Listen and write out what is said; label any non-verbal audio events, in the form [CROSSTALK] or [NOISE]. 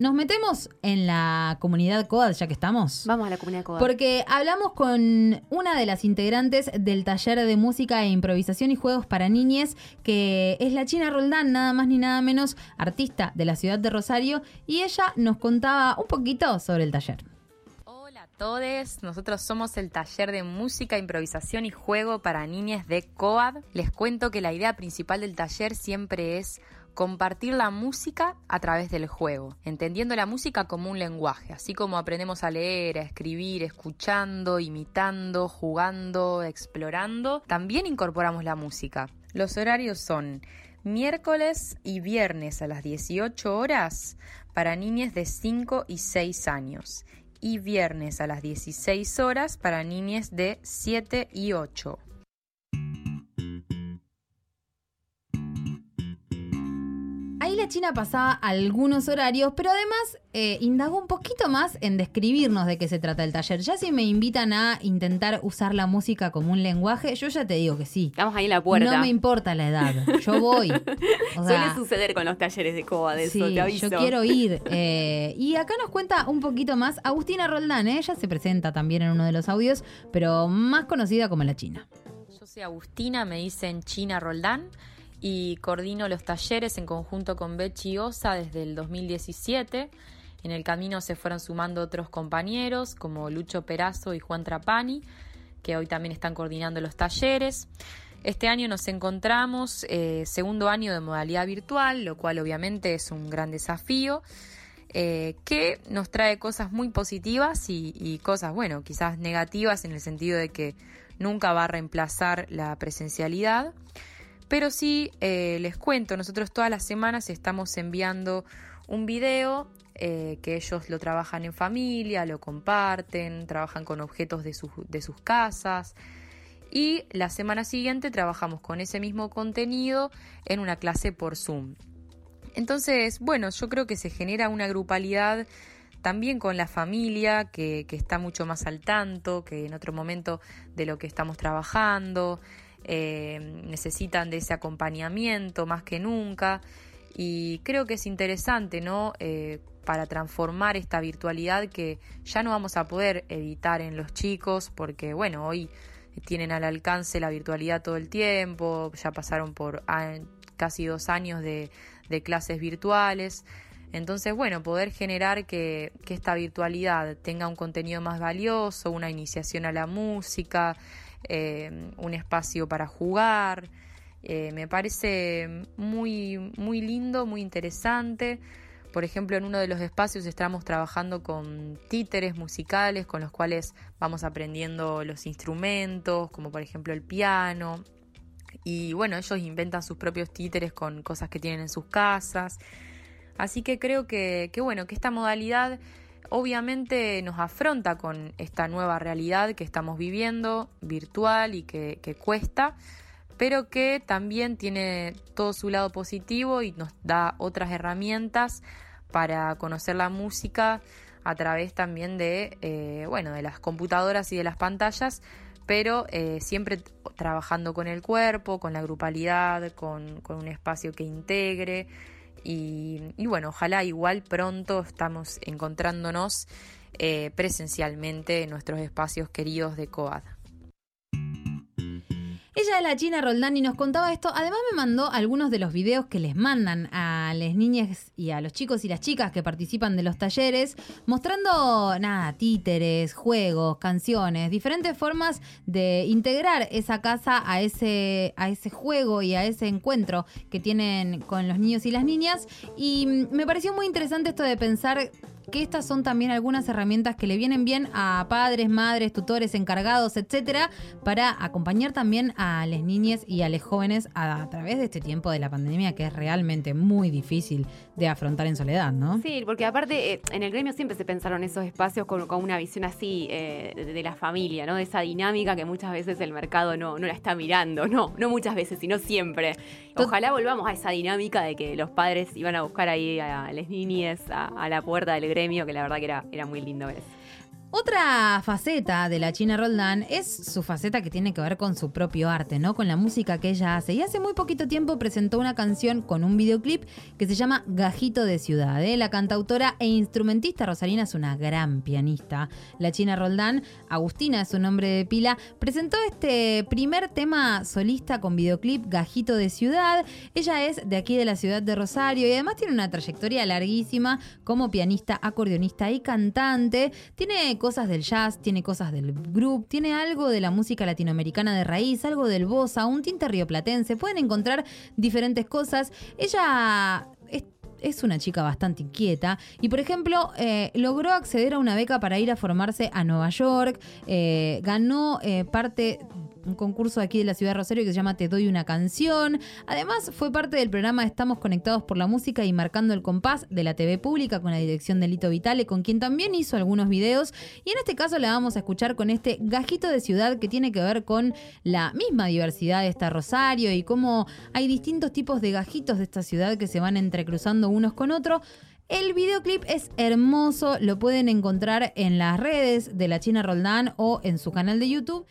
Nos metemos en la comunidad COAD, ya que estamos. Vamos a la comunidad COAD. Porque hablamos con una de las integrantes del taller de música e improvisación y juegos para niñes, que es la China Roldán, nada más ni nada menos, artista de la ciudad de Rosario, y ella nos contaba un poquito sobre el taller. Hola a todos, nosotros somos el taller de música, improvisación y juego para niñas de COAD. Les cuento que la idea principal del taller siempre es compartir la música a través del juego, entendiendo la música como un lenguaje, así como aprendemos a leer, a escribir, escuchando, imitando, jugando, explorando, también incorporamos la música. Los horarios son miércoles y viernes a las 18 horas para niñas de 5 y 6 años y viernes a las 16 horas para niñas de 7 y 8. Ahí la China pasaba algunos horarios, pero además eh, indagó un poquito más en describirnos de qué se trata el taller. Ya si me invitan a intentar usar la música como un lenguaje, yo ya te digo que sí. Estamos ahí en la puerta. No me importa la edad, yo voy. O sea, Suele suceder con los talleres de COA, de eso, te aviso. Yo quiero ir. [LAUGHS] Eh, y acá nos cuenta un poquito más Agustina Roldán, ¿eh? ella se presenta también en uno de los audios, pero más conocida como la China. Yo soy Agustina, me dicen China Roldán y coordino los talleres en conjunto con Bechi Osa desde el 2017. En el camino se fueron sumando otros compañeros como Lucho Perazo y Juan Trapani, que hoy también están coordinando los talleres. Este año nos encontramos eh, segundo año de modalidad virtual, lo cual obviamente es un gran desafío, eh, que nos trae cosas muy positivas y, y cosas, bueno, quizás negativas en el sentido de que nunca va a reemplazar la presencialidad. Pero sí, eh, les cuento, nosotros todas las semanas estamos enviando un video eh, que ellos lo trabajan en familia, lo comparten, trabajan con objetos de, de sus casas. Y la semana siguiente trabajamos con ese mismo contenido en una clase por Zoom. Entonces, bueno, yo creo que se genera una grupalidad también con la familia que, que, está mucho más al tanto que en otro momento de lo que estamos trabajando. Eh, necesitan de ese acompañamiento más que nunca y creo que es interesante, ¿no? Eh, para transformar esta virtualidad que ya no vamos a poder evitar en los chicos porque, bueno, hoy tienen al alcance la virtualidad todo el tiempo, ya pasaron por casi dos años de, clases virtuales. Entonces, bueno, poder generar que, que, esta virtualidad tenga un contenido más valioso, una iniciación a la música, eh, un espacio para jugar. Eh, me parece muy, muy lindo, muy interesante. Por ejemplo, en uno de los espacios estamos trabajando con títeres musicales con los cuales vamos aprendiendo los instrumentos, como por ejemplo el piano. Y bueno, ellos inventan sus propios títeres con cosas que tienen en sus casas. Así que creo que, que bueno, que esta modalidad obviamente nos afronta con esta nueva realidad que estamos viviendo, virtual y que, cuesta, pero que también tiene todo su lado positivo y nos da otras herramientas para conocer la música a través también de, eh, bueno, de las computadoras y de las pantallas, pero eh, siempre trabajando con el cuerpo, con la grupalidad, con, con un espacio que integre. Y, bueno, ojalá igual pronto estamos encontrándonos eh, presencialmente en nuestros espacios queridos de COAD. Ella la China Roldán y nos contaba esto. Además me mandó algunos de los videos que les mandan a las niñas y a los chicos y las chicas que participan de los talleres, mostrando, nada, títeres, juegos, canciones, diferentes formas de integrar esa casa a ese, a ese juego y a ese encuentro que tienen con los niños y las niñas. Y me pareció muy interesante esto de pensar que estas son también algunas herramientas que le vienen bien a padres, madres, tutores, encargados, etcétera, para acompañar también a las niñas y a los jóvenes a, través de este tiempo de la pandemia que es realmente muy difícil de afrontar en soledad, ¿no? Sí, porque aparte eh, en el gremio siempre se pensaron esos espacios con, una visión así eh, de, la familia, ¿no? De esa dinámica que muchas veces el mercado no, no la está mirando, no, no muchas veces, sino siempre. Ojalá volvamos a esa dinámica de que los padres iban a buscar ahí a las niñas a, a la puerta del gremio que la verdad que era, era muy lindo ver Otra faceta de la China Roldán es su faceta que tiene que ver con su propio arte, ¿no? Con la música que ella hace. Y hace muy poquito tiempo presentó una canción con un videoclip que se llama Gajito de Ciudad. ¿eh? La cantautora e instrumentista Rosalina es una gran pianista. La China Roldán, Agustina es su nombre de pila, presentó este primer tema solista con videoclip Gajito de Ciudad. Ella es de aquí de la ciudad de Rosario y además tiene una trayectoria larguísima como pianista, acordeonista y cantante. Tiene cosas del jazz, tiene cosas del group, tiene algo de la música latinoamericana de raíz, algo del bossa, un tinte rioplatense. Pueden encontrar diferentes cosas. Ella es una chica bastante inquieta y, por ejemplo, eh, logró acceder a una beca para ir a formarse a Nueva York, eh, ganó eh, parte un concurso aquí de la ciudad de Rosario que se llama Te doy una canción. Además, fue parte del programa Estamos conectados por la música y marcando el compás de la TV pública con la dirección de Lito Vitale, con quien también hizo algunos videos. Y en este caso la vamos a escuchar con este gajito de ciudad que tiene que ver con la misma diversidad de esta Rosario y cómo hay distintos tipos de gajitos de esta ciudad que se van entrecruzando unos con otros. El videoclip es hermoso, lo pueden encontrar en las redes de la China Roldán o en su canal de YouTube.